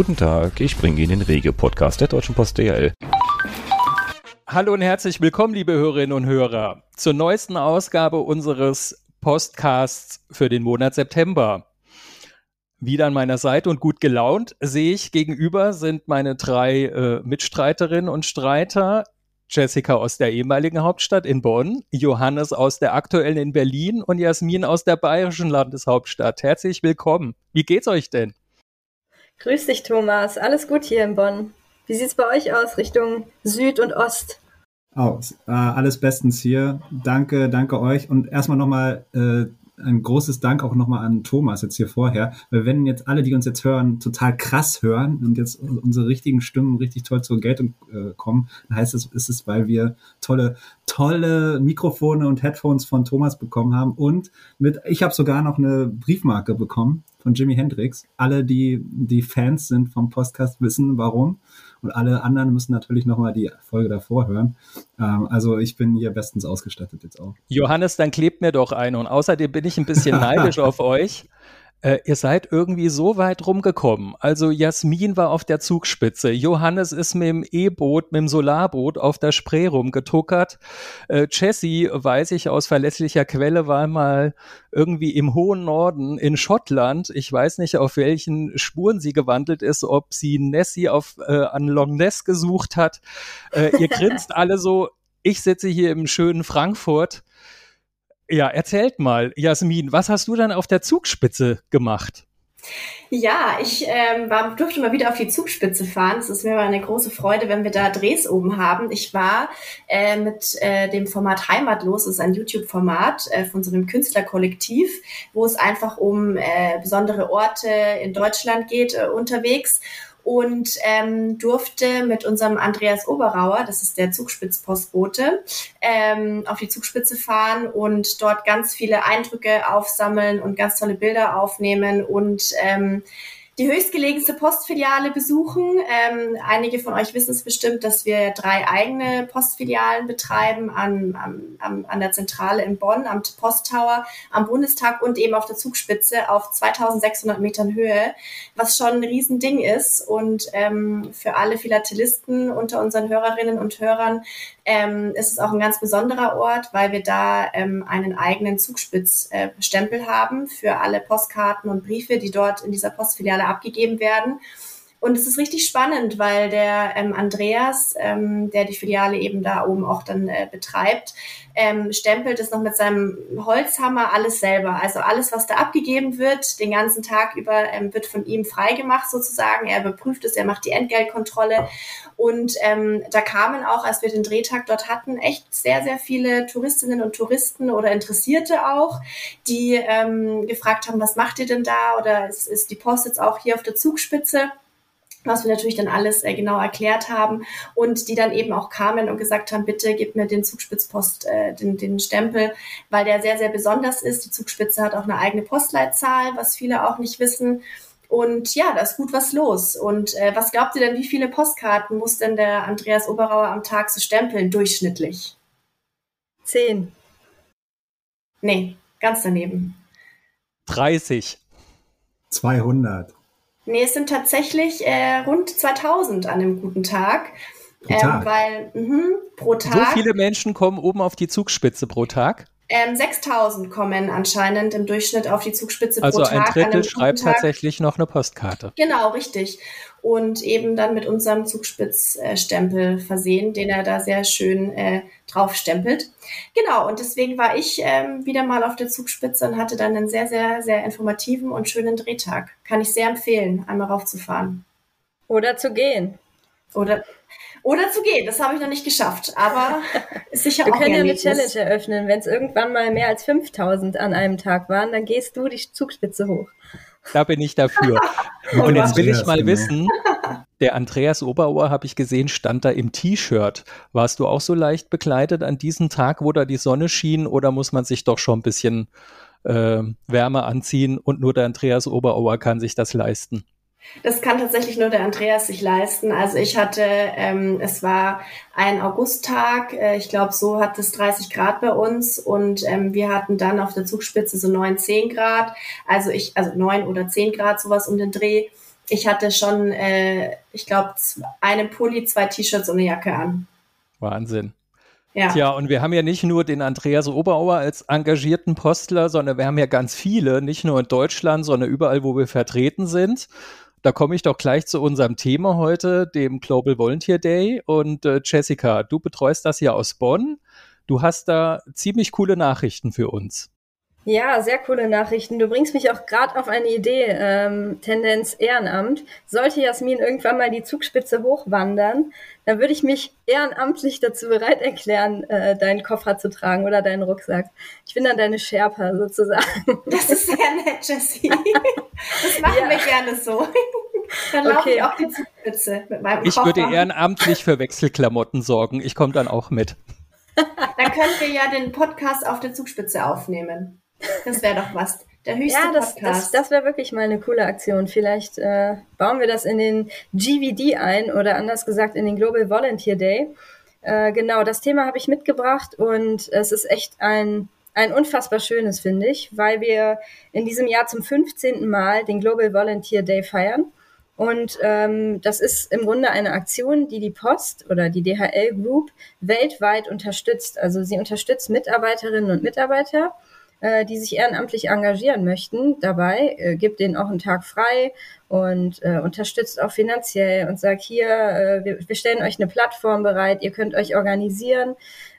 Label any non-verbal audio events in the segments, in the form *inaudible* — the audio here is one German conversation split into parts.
Guten Tag, ich bringe Ihnen den Rege-Podcast der Deutschen Post DHL. Hallo und herzlich willkommen, liebe Hörerinnen und Hörer, zur neuesten Ausgabe unseres Podcasts für den Monat September. Wieder an meiner Seite und gut gelaunt sehe ich gegenüber sind meine drei äh, Mitstreiterinnen und Streiter. Jessica aus der ehemaligen Hauptstadt in Bonn, Johannes aus der aktuellen in Berlin und Jasmin aus der bayerischen Landeshauptstadt. Herzlich willkommen. Wie geht's euch denn? Grüß dich, Thomas. Alles gut hier in Bonn. Wie sieht's bei euch aus Richtung Süd und Ost? Aus. Äh, alles bestens hier. Danke, danke euch. Und erstmal nochmal äh, ein großes Dank auch nochmal an Thomas jetzt hier vorher, weil wenn jetzt alle, die uns jetzt hören, total krass hören und jetzt unsere richtigen Stimmen richtig toll zur Geltung äh, kommen, dann heißt es, ist es, weil wir tolle, tolle Mikrofone und Headphones von Thomas bekommen haben und mit, ich habe sogar noch eine Briefmarke bekommen von Jimi Hendrix. Alle, die, die Fans sind vom Podcast, wissen warum. Und alle anderen müssen natürlich nochmal die Folge davor hören. Ähm, also ich bin hier bestens ausgestattet jetzt auch. Johannes, dann klebt mir doch ein. Und außerdem bin ich ein bisschen *laughs* neidisch auf euch äh, ihr seid irgendwie so weit rumgekommen. Also Jasmin war auf der Zugspitze, Johannes ist mit dem E-Boot, mit dem Solarboot auf der Spree rumgetuckert. Äh, Jessie, weiß ich aus verlässlicher Quelle, war mal irgendwie im hohen Norden in Schottland. Ich weiß nicht, auf welchen Spuren sie gewandelt ist, ob sie Nessie auf, äh, an Long Ness gesucht hat. Äh, ihr grinst *laughs* alle so, ich sitze hier im schönen Frankfurt ja, erzählt mal, Jasmin, was hast du dann auf der Zugspitze gemacht? Ja, ich ähm, war, durfte mal wieder auf die Zugspitze fahren. Es ist mir immer eine große Freude, wenn wir da Drehs oben haben. Ich war äh, mit äh, dem Format Heimatlos, das ist ein YouTube-Format äh, von so einem Künstlerkollektiv, wo es einfach um äh, besondere Orte in Deutschland geht, äh, unterwegs und ähm, durfte mit unserem Andreas Oberauer, das ist der Zugspitzpostbote, ähm, auf die Zugspitze fahren und dort ganz viele Eindrücke aufsammeln und ganz tolle Bilder aufnehmen und ähm, die höchstgelegenste Postfiliale besuchen. Ähm, einige von euch wissen es bestimmt, dass wir drei eigene Postfilialen betreiben an, an, an der Zentrale in Bonn, am Posttower, am Bundestag und eben auf der Zugspitze auf 2600 Metern Höhe, was schon ein Riesending ist. Und ähm, für alle Philatelisten unter unseren Hörerinnen und Hörern ähm, ist es auch ein ganz besonderer Ort, weil wir da ähm, einen eigenen Zugspitzstempel äh, haben für alle Postkarten und Briefe, die dort in dieser Postfiliale abgegeben werden. Und es ist richtig spannend, weil der ähm, Andreas, ähm, der die Filiale eben da oben auch dann äh, betreibt, ähm, stempelt es noch mit seinem Holzhammer alles selber. Also alles, was da abgegeben wird, den ganzen Tag über, ähm, wird von ihm freigemacht sozusagen. Er überprüft es, er macht die Entgeltkontrolle. Und ähm, da kamen auch, als wir den Drehtag dort hatten, echt sehr, sehr viele Touristinnen und Touristen oder Interessierte auch, die ähm, gefragt haben, was macht ihr denn da? Oder ist, ist die Post jetzt auch hier auf der Zugspitze? Was wir natürlich dann alles äh, genau erklärt haben und die dann eben auch kamen und gesagt haben, bitte gib mir den Zugspitzpost, äh, den, den Stempel, weil der sehr, sehr besonders ist. Die Zugspitze hat auch eine eigene Postleitzahl, was viele auch nicht wissen. Und ja, da ist gut was los. Und äh, was glaubt ihr denn, wie viele Postkarten muss denn der Andreas Oberauer am Tag so stempeln, durchschnittlich? Zehn. Nee, ganz daneben. 30. 200. Nee, es sind tatsächlich äh, rund 2000 an einem guten Tag. Pro Tag. Ähm, weil mh, pro Tag. So viele Menschen kommen oben auf die Zugspitze pro Tag? Ähm, 6000 kommen anscheinend im Durchschnitt auf die Zugspitze also pro Tag. Also ein Drittel schreibt Tag. tatsächlich noch eine Postkarte. Genau, richtig. Und eben dann mit unserem Zugspitzstempel versehen, den er da sehr schön äh, drauf stempelt. Genau, und deswegen war ich ähm, wieder mal auf der Zugspitze und hatte dann einen sehr, sehr, sehr informativen und schönen Drehtag. Kann ich sehr empfehlen, einmal raufzufahren. Oder zu gehen. Oder oder zu gehen. Das habe ich noch nicht geschafft, aber *laughs* ist sicher Wir auch können ja eine. Challenge eröffnen. Wenn es irgendwann mal mehr als 5000 an einem Tag waren, dann gehst du die Zugspitze hoch. Da bin ich dafür. *laughs* Und jetzt will ich mal wissen, der Andreas Oberauer, habe ich gesehen, stand da im T-Shirt. Warst du auch so leicht bekleidet an diesem Tag, wo da die Sonne schien, oder muss man sich doch schon ein bisschen äh, Wärme anziehen und nur der Andreas Oberauer kann sich das leisten? Das kann tatsächlich nur der Andreas sich leisten. Also ich hatte, ähm, es war ein Augusttag, äh, ich glaube, so hat es 30 Grad bei uns und ähm, wir hatten dann auf der Zugspitze so 9, 10 Grad. Also ich, also 9 oder 10 Grad, sowas um den Dreh. ich hatte schon, äh, ich glaube, einen Pulli, zwei T-Shirts und eine Jacke an. Wahnsinn. Ja. Tja, und wir haben ja nicht nur den Andreas Oberauer als engagierten Postler, sondern wir haben ja ganz viele, nicht nur in Deutschland, sondern überall, wo wir vertreten sind. Da komme ich doch gleich zu unserem Thema heute, dem Global Volunteer Day. Und äh, Jessica, du betreust das ja aus Bonn. Du hast da ziemlich coole Nachrichten für uns. Ja, sehr coole Nachrichten. Du bringst mich auch gerade auf eine Idee, ähm, Tendenz Ehrenamt. Sollte Jasmin irgendwann mal die Zugspitze hochwandern, dann würde ich mich ehrenamtlich dazu bereit erklären, äh, deinen Koffer zu tragen oder deinen Rucksack. Ich bin dann deine Sherpa sozusagen. Das ist sehr nett, Jessie. Das machen ja. wir gerne so. Dann laufe okay. ich auf die Zugspitze mit meinem ich Koffer. Ich würde ehrenamtlich für Wechselklamotten sorgen. Ich komme dann auch mit. Dann können wir ja den Podcast auf der Zugspitze aufnehmen. Das wäre doch was. Der höchste ja, das, Podcast. Das, das wäre wirklich mal eine coole Aktion. Vielleicht äh, bauen wir das in den GVD ein oder anders gesagt in den Global Volunteer Day. Äh, genau, das Thema habe ich mitgebracht und es ist echt ein, ein unfassbar schönes, finde ich, weil wir in diesem Jahr zum 15. Mal den Global Volunteer Day feiern. Und ähm, das ist im Grunde eine Aktion, die die Post oder die DHL Group weltweit unterstützt. Also sie unterstützt Mitarbeiterinnen und Mitarbeiter äh, die sich ehrenamtlich engagieren möchten dabei, äh, gibt denen auch einen Tag frei und äh, unterstützt auch finanziell und sagt hier, äh, wir, wir stellen euch eine Plattform bereit, ihr könnt euch organisieren.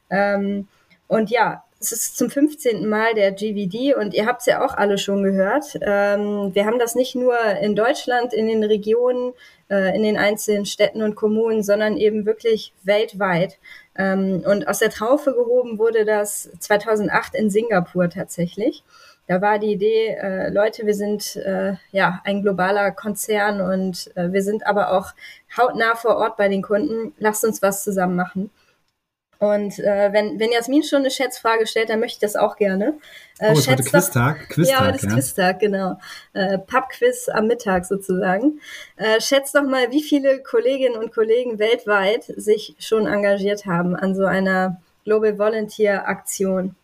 Ähm, und ja, es ist zum 15. Mal der GVD und ihr habt es ja auch alle schon gehört. Ähm, wir haben das nicht nur in Deutschland, in den Regionen, äh, in den einzelnen Städten und Kommunen, sondern eben wirklich weltweit. Ähm, und aus der Traufe gehoben wurde das 2008 in Singapur tatsächlich. Da war die Idee, äh, Leute, wir sind äh, ja ein globaler Konzern und äh, wir sind aber auch hautnah vor Ort bei den Kunden. Lasst uns was zusammen machen. Und äh, wenn, wenn Jasmin schon eine Schätzfrage stellt, dann möchte ich das auch gerne. Äh, oh, ist heute Quiztag? Quiztag, ja, heute ist ja. Quiztag, genau. Äh, Pubquiz am Mittag sozusagen. Äh, schätzt doch mal, wie viele Kolleginnen und Kollegen weltweit sich schon engagiert haben an so einer Global Volunteer Aktion.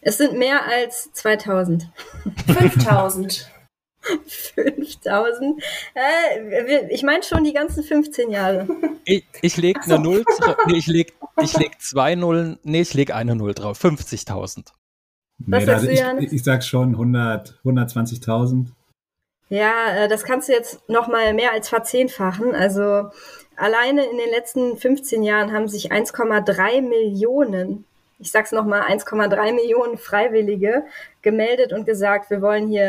Es sind mehr als 2000. 5000. 5000. Äh, ich meine schon die ganzen 15 Jahre. Ich, ich lege eine Null, *laughs* nee, ich leg, ich leg zwei Nullen, nee, ich leg eine Null drauf. 50.000. Nee, also ich, ich, ich sag schon 100, 120.000. Ja, äh, das kannst du jetzt noch mal mehr als verzehnfachen. Also alleine in den letzten 15 Jahren haben sich 1,3 Millionen ich sag's nochmal, 1,3 Millionen Freiwillige gemeldet und gesagt, wir wollen hier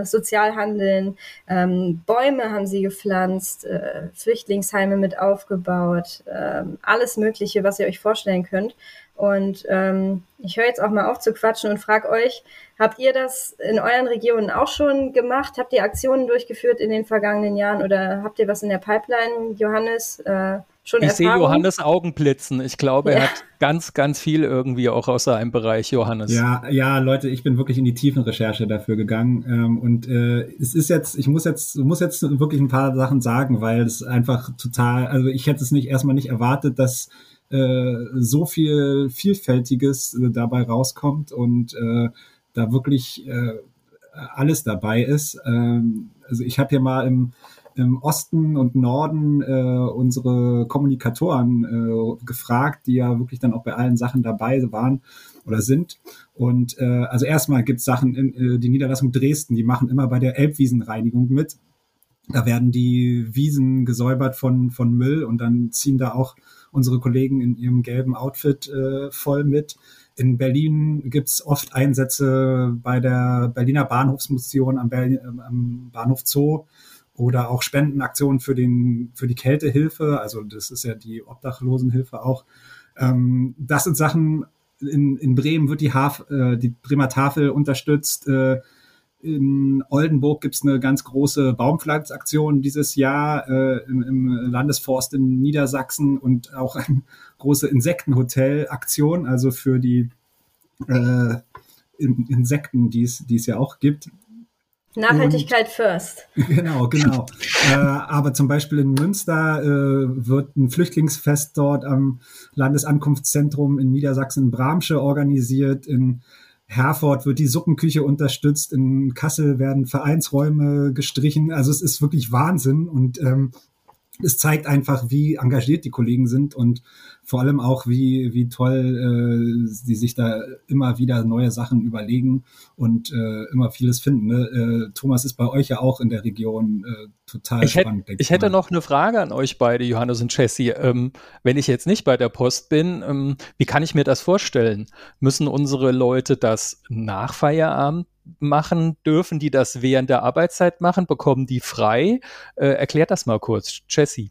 äh, sozial handeln. Ähm, Bäume haben sie gepflanzt, äh, Flüchtlingsheime mit aufgebaut, äh, alles Mögliche, was ihr euch vorstellen könnt. Und ähm, ich höre jetzt auch mal auf zu quatschen und frage euch, habt ihr das in euren Regionen auch schon gemacht? Habt ihr Aktionen durchgeführt in den vergangenen Jahren oder habt ihr was in der Pipeline, Johannes? Äh, schon Ich sehe Johannes Augen blitzen. Ich glaube, ja. er hat ganz, ganz viel irgendwie auch aus seinem Bereich, Johannes. Ja, ja, Leute, ich bin wirklich in die tiefen Recherche dafür gegangen. Ähm, und äh, es ist jetzt, ich muss jetzt, muss jetzt wirklich ein paar Sachen sagen, weil es einfach total, also ich hätte es nicht erstmal nicht erwartet, dass äh, so viel Vielfältiges äh, dabei rauskommt und äh, da wirklich äh, alles dabei ist. Ähm, also ich habe hier mal im im Osten und Norden äh, unsere Kommunikatoren äh, gefragt, die ja wirklich dann auch bei allen Sachen dabei waren oder sind. Und äh, also erstmal gibt es Sachen, in, äh, die Niederlassung Dresden, die machen immer bei der Elbwiesenreinigung mit. Da werden die Wiesen gesäubert von, von Müll und dann ziehen da auch unsere Kollegen in ihrem gelben Outfit äh, voll mit. In Berlin gibt's oft Einsätze bei der Berliner Bahnhofsmission am, Berlin, äh, am Bahnhof Zoo oder auch Spendenaktionen für den für die Kältehilfe, also das ist ja die Obdachlosenhilfe auch. Ähm, das sind Sachen. In, in Bremen wird die, Haf, äh, die Bremer Tafel unterstützt. Äh, in Oldenburg gibt's eine ganz große Baumpflanzaktion dieses Jahr äh, im, im Landesforst in Niedersachsen und auch eine *laughs* große Insektenhotel-Aktion, also für die äh, Insekten, die es, ja auch gibt. Nachhaltigkeit und, first. *laughs* Genau, genau. äh, aber zum Beispiel in Münster äh, wird ein Flüchtlingsfest dort am Landesankunftszentrum in Niedersachsen Bramsche organisiert. In Herford wird die Suppenküche unterstützt, in Kassel werden Vereinsräume gestrichen. Also es ist wirklich Wahnsinn und ähm, es zeigt einfach, wie engagiert die Kollegen sind und vor allem auch, wie, wie toll äh, sie sich da immer wieder neue Sachen überlegen und äh, immer vieles finden. Ne? Äh, Thomas ist bei euch ja auch in der Region äh, total ich spannend. Hätte, ich hätte noch eine Frage an euch beide, Johannes und Jesse. Ähm, wenn ich jetzt nicht bei der Post bin, ähm, wie kann ich mir das vorstellen? Müssen unsere Leute das nach Feierabend machen? Dürfen die das während der Arbeitszeit machen? Bekommen die frei? Äh, erklärt das mal kurz, Jesse.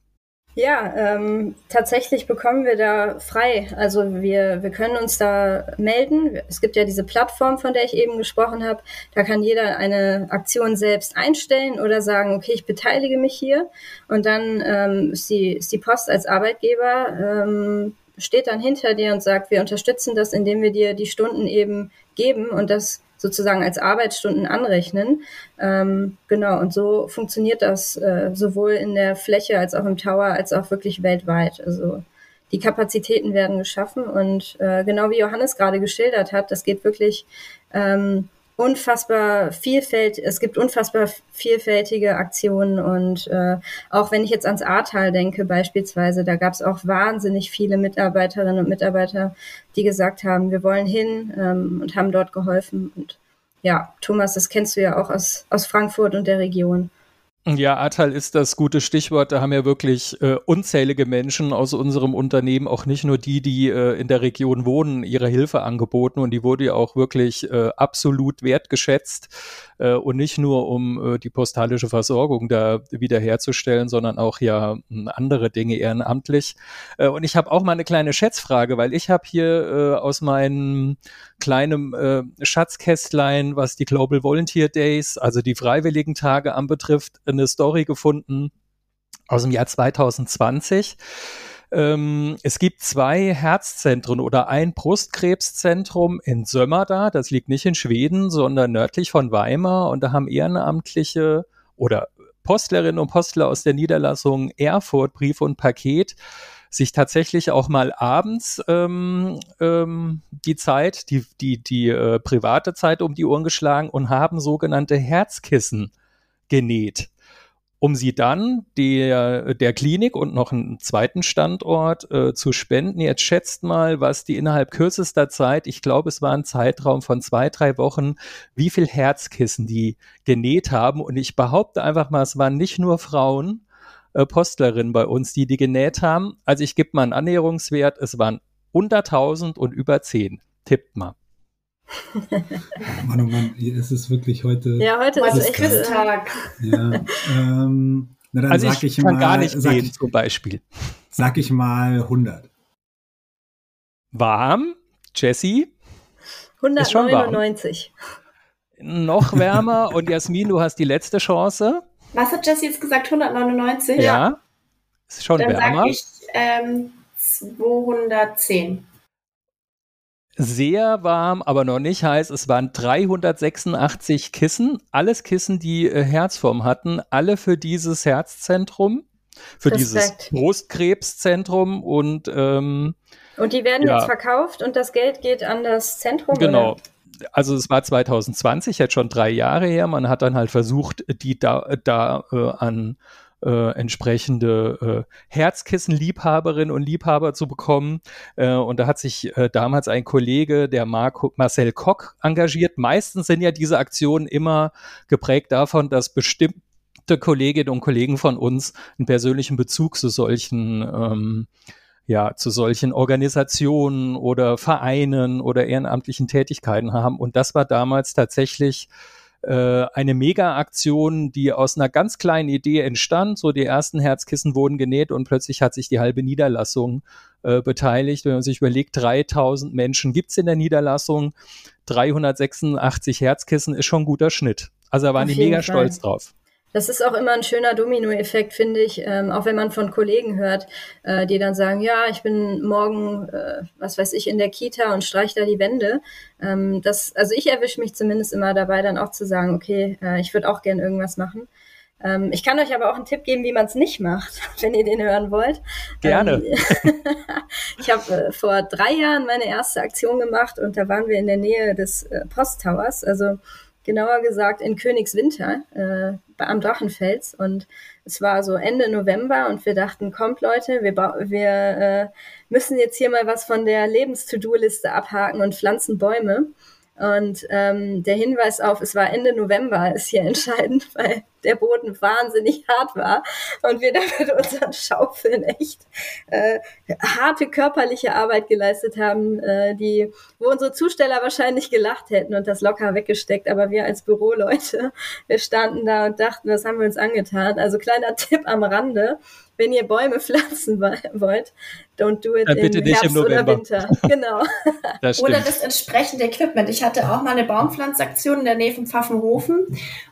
Ja, ähm, tatsächlich bekommen wir da frei. Also wir, wir können uns da melden. Es gibt ja diese Plattform, von der ich eben gesprochen habe. Da kann jeder eine Aktion selbst einstellen oder sagen, okay, ich beteilige mich hier. Und dann ähm, ist, die, ist die Post als Arbeitgeber, ähm, steht dann hinter dir und sagt, wir unterstützen das, indem wir dir die Stunden eben geben und das sozusagen als Arbeitsstunden anrechnen. Ähm, genau, und so funktioniert das äh, sowohl in der Fläche als auch im Tower als auch wirklich weltweit. Also die Kapazitäten werden geschaffen und äh, genau wie Johannes gerade geschildert hat, das geht wirklich ähm, unfassbar vielfältig, es gibt unfassbar vielfältige Aktionen und äh, auch wenn ich jetzt ans Ahrtal denke beispielsweise, da gab es auch wahnsinnig viele Mitarbeiterinnen und Mitarbeiter, die gesagt haben, wir wollen hin ähm, und haben dort geholfen und ja, Thomas, das kennst du ja auch aus, aus Frankfurt und der Region. Ja, Atal ist das gute Stichwort. Da haben ja wirklich äh, unzählige Menschen aus unserem Unternehmen, auch nicht nur die, die äh, in der Region wohnen, ihre Hilfe angeboten. Und die wurde ja auch wirklich äh, absolut wertgeschätzt. Äh, und nicht nur, um äh, die postalische Versorgung da wiederherzustellen, sondern auch ja hm, andere Dinge ehrenamtlich. Äh, und ich habe auch mal eine kleine Schätzfrage, weil ich habe hier äh, aus meinem kleinen äh, Schatzkästlein, was die Global Volunteer Days, also die freiwilligen Tage anbetrifft, eine Story gefunden aus dem Jahr 2020. Ähm, es gibt zwei Herzzentren oder ein Brustkrebszentrum in Sömmerda, das liegt nicht in Schweden, sondern nördlich von Weimar und da haben Ehrenamtliche oder Postlerinnen und Postler aus der Niederlassung Erfurt Brief und Paket sich tatsächlich auch mal abends ähm, ähm, die Zeit, die, die, die äh, private Zeit um die Ohren geschlagen und haben sogenannte Herzkissen genäht um sie dann der, der Klinik und noch einen zweiten Standort äh, zu spenden. Jetzt schätzt mal, was die innerhalb kürzester Zeit, ich glaube, es war ein Zeitraum von zwei, drei Wochen, wie viel Herzkissen die genäht haben. Und ich behaupte einfach mal, es waren nicht nur Frauen, äh, Postlerinnen bei uns, die die genäht haben. Also ich gebe mal einen Annäherungswert, es waren unter 1000 und über 10. Tippt mal. *laughs* Mann, oh Mann, es ist wirklich heute. Ja, heute ist echt Quiz-Tag. Ja, ähm, na dann also sag ich, ich, kann mal, gar nicht sag, sehen, zum Beispiel. Sag ich mal 100. Warm, Jesse? Ist schon warm. 199. Noch wärmer und Jasmin, du hast die letzte Chance. Was hat Jesse jetzt gesagt? 199? Ja. Ist schon Dann wärmer. sage ich ähm, 210. Sehr warm, aber noch nicht heiß. Es waren 386 Kissen, alles Kissen, die äh, Herzform hatten, alle für dieses Herzzentrum, für dieses Respekt. Brustkrebszentrum und ähm, Und die werden Ja. jetzt verkauft und das Geld geht an das Zentrum? Genau. Oder? Also es war 2020, jetzt schon drei Jahre her. Man hat dann halt versucht, die da, da äh, an äh, entsprechende äh, Herzkissenliebhaberinnen und Liebhaber zu bekommen. Äh, und da hat sich äh, damals ein Kollege, der Marco, Marcel Koch, engagiert. Meistens sind ja diese Aktionen immer geprägt davon, dass bestimmte Kolleginnen und Kollegen von uns einen persönlichen Bezug zu solchen ähm, ja, zu solchen Organisationen oder Vereinen oder ehrenamtlichen Tätigkeiten haben. Und das war damals tatsächlich äh, eine Mega-Aktion, die aus einer ganz kleinen Idee entstand. So die ersten Herzkissen wurden genäht und plötzlich hat sich die halbe Niederlassung äh, beteiligt. Wenn man sich überlegt, 3000 Menschen gibt's in der Niederlassung, 386 Herzkissen ist schon ein guter Schnitt. Also da waren Auf die mega Fall. stolz drauf. Das ist auch immer ein schöner Dominoeffekt, finde ich, ähm, auch wenn man von Kollegen hört, äh, die dann sagen, ja, ich bin morgen, äh, was weiß ich, in der Kita und streich da die Wände. Ähm, das, also ich erwische mich zumindest immer dabei, dann auch zu sagen, okay, äh, ich würde auch gern irgendwas machen. Ähm, ich kann euch aber auch einen Tipp geben, wie man es nicht macht, *laughs* wenn ihr den hören wollt. Gerne. Ähm, *laughs* ich habe äh, vor drei Jahren meine erste Aktion gemacht und da waren wir in der Nähe des äh, Posttowers, also genauer gesagt in Königswinter äh, am Drachenfels. Und es war so Ende November und wir dachten, kommt Leute, wir, wir äh, müssen jetzt hier mal was von der Lebens-To-Do-Liste abhaken und pflanzen Bäume. Und ähm, der Hinweis auf, es war Ende November, ist hier entscheidend, *laughs* weil der Boden wahnsinnig hart war und wir da mit unseren Schaufeln echt äh, harte körperliche Arbeit geleistet haben, äh, die, wo unsere Zusteller wahrscheinlich gelacht hätten und das locker weggesteckt, aber wir als Büroleute, wir standen da und dachten, was haben wir uns angetan? Also kleiner Tipp am Rande, wenn ihr Bäume pflanzen wollt, don't do it Dann bitte im nicht Herbst im oder November. Winter. Genau. *laughs* Das Oder das entsprechende Equipment. Ich hatte auch mal eine Baumpflanzaktion in der Nähe von Pfaffenhofen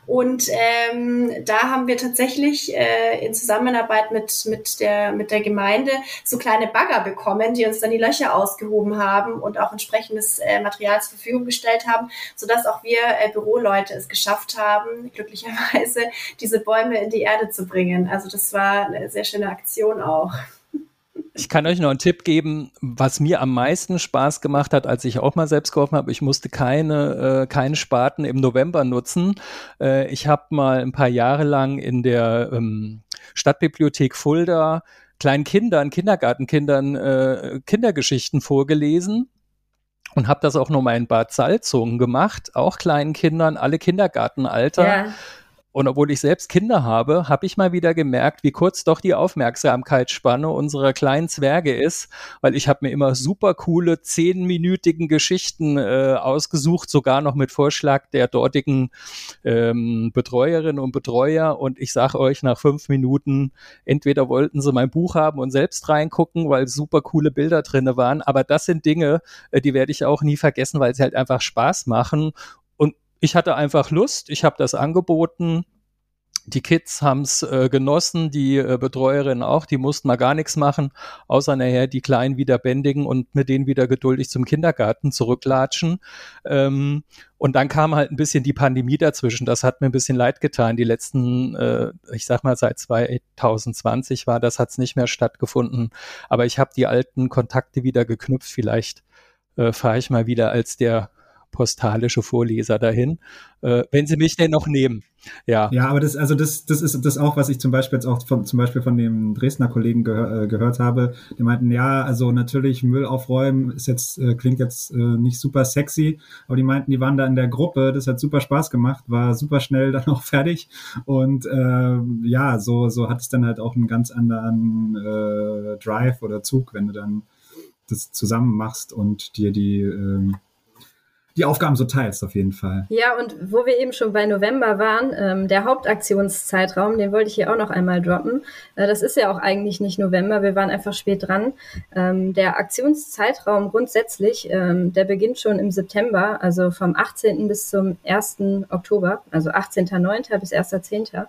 und ähm, da haben wir tatsächlich äh, in Zusammenarbeit mit, mit, der, mit der Gemeinde so kleine Bagger bekommen, die uns dann die Löcher ausgehoben haben und auch entsprechendes äh, Material zur Verfügung gestellt haben, sodass auch wir äh, Büroleute es geschafft haben, glücklicherweise diese Bäume in die Erde zu bringen. Also das war eine sehr schöne Aktion auch. Ich kann euch noch einen Tipp geben, was mir am meisten Spaß gemacht hat, als ich auch mal selbst geholfen habe. Ich musste keine, äh, keine Spaten im November nutzen. Äh, ich habe mal ein paar Jahre lang in der ähm, Stadtbibliothek Fulda kleinen Kindern, Kindergartenkindern äh, Kindergeschichten vorgelesen und habe das auch noch mal in Bad Salzungen gemacht, auch kleinen Kindern, alle Kindergartenalter. Ja. Und obwohl ich selbst Kinder habe, habe ich mal wieder gemerkt, wie kurz doch die Aufmerksamkeitsspanne unserer kleinen Zwerge ist, weil ich habe mir immer super coole zehnminütigen Geschichten äh, ausgesucht, sogar noch mit Vorschlag der dortigen ähm, Betreuerinnen und Betreuer. Und ich sage euch, nach fünf Minuten, entweder wollten sie mein Buch haben und selbst reingucken, weil super coole Bilder drinne waren. Aber das sind Dinge, äh, die werde ich auch nie vergessen, weil sie halt einfach Spaß machen ich hatte einfach Lust, ich habe das angeboten. Die Kids haben es äh, genossen, die äh, Betreuerin auch, die mussten mal gar nichts machen, außer nachher die Kleinen wieder bändigen und mit denen wieder geduldig zum Kindergarten zurücklatschen. Ähm, und dann kam halt ein bisschen die Pandemie dazwischen. Das hat mir ein bisschen leid getan. Die letzten, äh, ich sag mal, seit 2020 war das, hat es nicht mehr stattgefunden. Aber ich habe die alten Kontakte wieder geknüpft. Vielleicht äh, fahre ich mal wieder als der postalische Vorleser dahin, äh, wenn sie mich denn noch nehmen. Ja. Ja, aber das, also das, das ist das auch, was ich zum Beispiel jetzt auch von, zum Beispiel von dem Dresdner Kollegen gehör, äh, gehört habe. Die meinten, ja, also natürlich Müll aufräumen ist jetzt, äh, klingt jetzt äh, nicht super sexy, aber die meinten, die waren da in der Gruppe, das hat super Spaß gemacht, war super schnell dann auch fertig. Und äh, ja, so, so hat es dann halt auch einen ganz anderen äh, Drive oder Zug, wenn du dann das zusammen machst und dir die äh, die Aufgaben so teilst, auf jeden Fall. Ja, und wo wir eben schon bei November waren, ähm, der Hauptaktionszeitraum, den wollte ich hier auch noch einmal droppen. Äh, das ist ja auch eigentlich nicht November, wir waren einfach spät dran. Ähm, der Aktionszeitraum grundsätzlich, ähm, der beginnt schon im September, also vom 18. bis zum 1. Oktober, also 18.09. bis 1.10.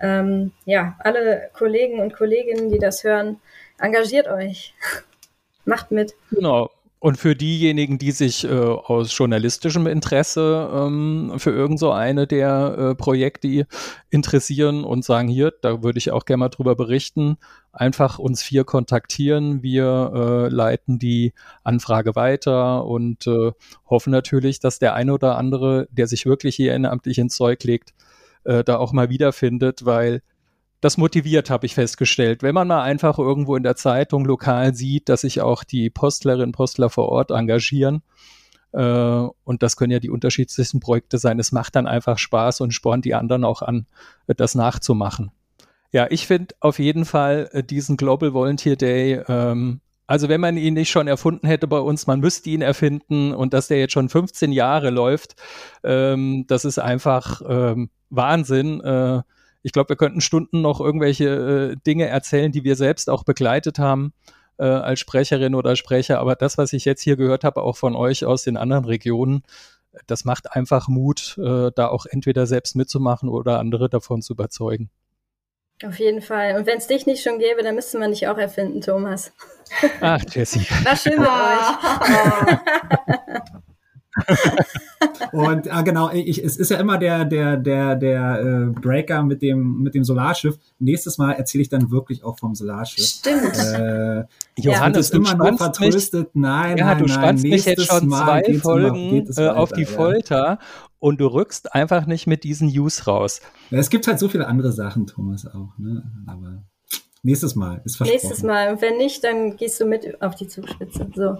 Ähm, ja, alle Kollegen und Kolleginnen, die das hören, engagiert euch. *laughs* Macht mit. Genau. Und für diejenigen, die sich äh, aus journalistischem Interesse ähm, für irgend so eine der äh, Projekte interessieren und sagen, hier, da würde ich auch gerne mal drüber berichten, einfach uns vier kontaktieren. Wir äh, leiten die Anfrage weiter und äh, hoffen natürlich, dass der eine oder andere, der sich wirklich hier ehrenamtlich ins Zeug legt, äh, da auch mal wiederfindet, weil das motiviert, habe ich festgestellt. Wenn man mal einfach irgendwo in der Zeitung lokal sieht, dass sich auch die Postlerinnen und Postler vor Ort engagieren, äh, und das können ja die unterschiedlichsten Projekte sein, es macht dann einfach Spaß und spornt die anderen auch an, das nachzumachen. Ja, ich finde auf jeden Fall äh, diesen Global Volunteer Day, ähm, also wenn man ihn nicht schon erfunden hätte bei uns, man müsste ihn erfinden und dass der jetzt schon 15 Jahre läuft, ähm, das ist einfach ähm, Wahnsinn. Äh, ich glaube, wir könnten Stunden noch irgendwelche äh, Dinge erzählen, die wir selbst auch begleitet haben äh, als Sprecherin oder Sprecher. Aber das, was ich jetzt hier gehört habe, auch von euch aus den anderen Regionen, das macht einfach Mut, äh, da auch entweder selbst mitzumachen oder andere davon zu überzeugen. Auf jeden Fall. Und wenn es dich nicht schon gäbe, dann müsste man dich auch erfinden, Thomas. Ach, Jessie. War schön mit euch. *laughs* *laughs* und ah, genau, ich, es ist ja immer der, der, der, der äh, Breaker mit dem, mit dem Solarschiff. Nächstes Mal erzähle ich dann wirklich auch vom Solarschiff. Stimmt. Äh, Johannes, du immer nur vertröstet. Mich, nein, ja, nein, du nein. spannst mich jetzt schon Mal zwei Folgen äh, auf die ja. Folter und du rückst einfach nicht mit diesen News raus. Ja, es gibt halt so viele andere Sachen, Thomas, auch. Ne? Aber nächstes Mal ist versprochen. Nächstes Mal. Und wenn nicht, dann gehst du mit auf die Zugspitze. So.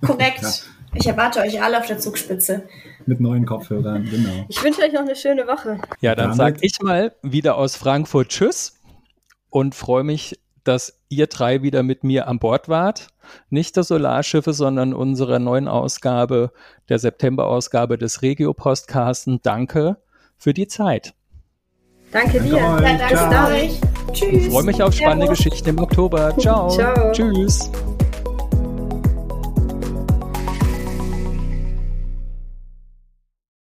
*laughs* Korrekt. Ich erwarte euch alle auf der Zugspitze. Mit neuen Kopfhörern, genau. Ich wünsche euch noch eine schöne Woche. Ja, dann Damit- sag ich mal wieder aus Frankfurt Tschüss und freue mich, dass ihr drei wieder mit mir an Bord wart. Nicht der Solarschiffe, sondern unserer neuen Ausgabe, der September-Ausgabe des Regio-Postcasten. Danke für die Zeit. Danke, Danke dir. Ja, danke Ciao. euch. Tschüss. Ich freue mich auf spannende. Geschichten im Oktober. Ciao. Ciao. Tschüss.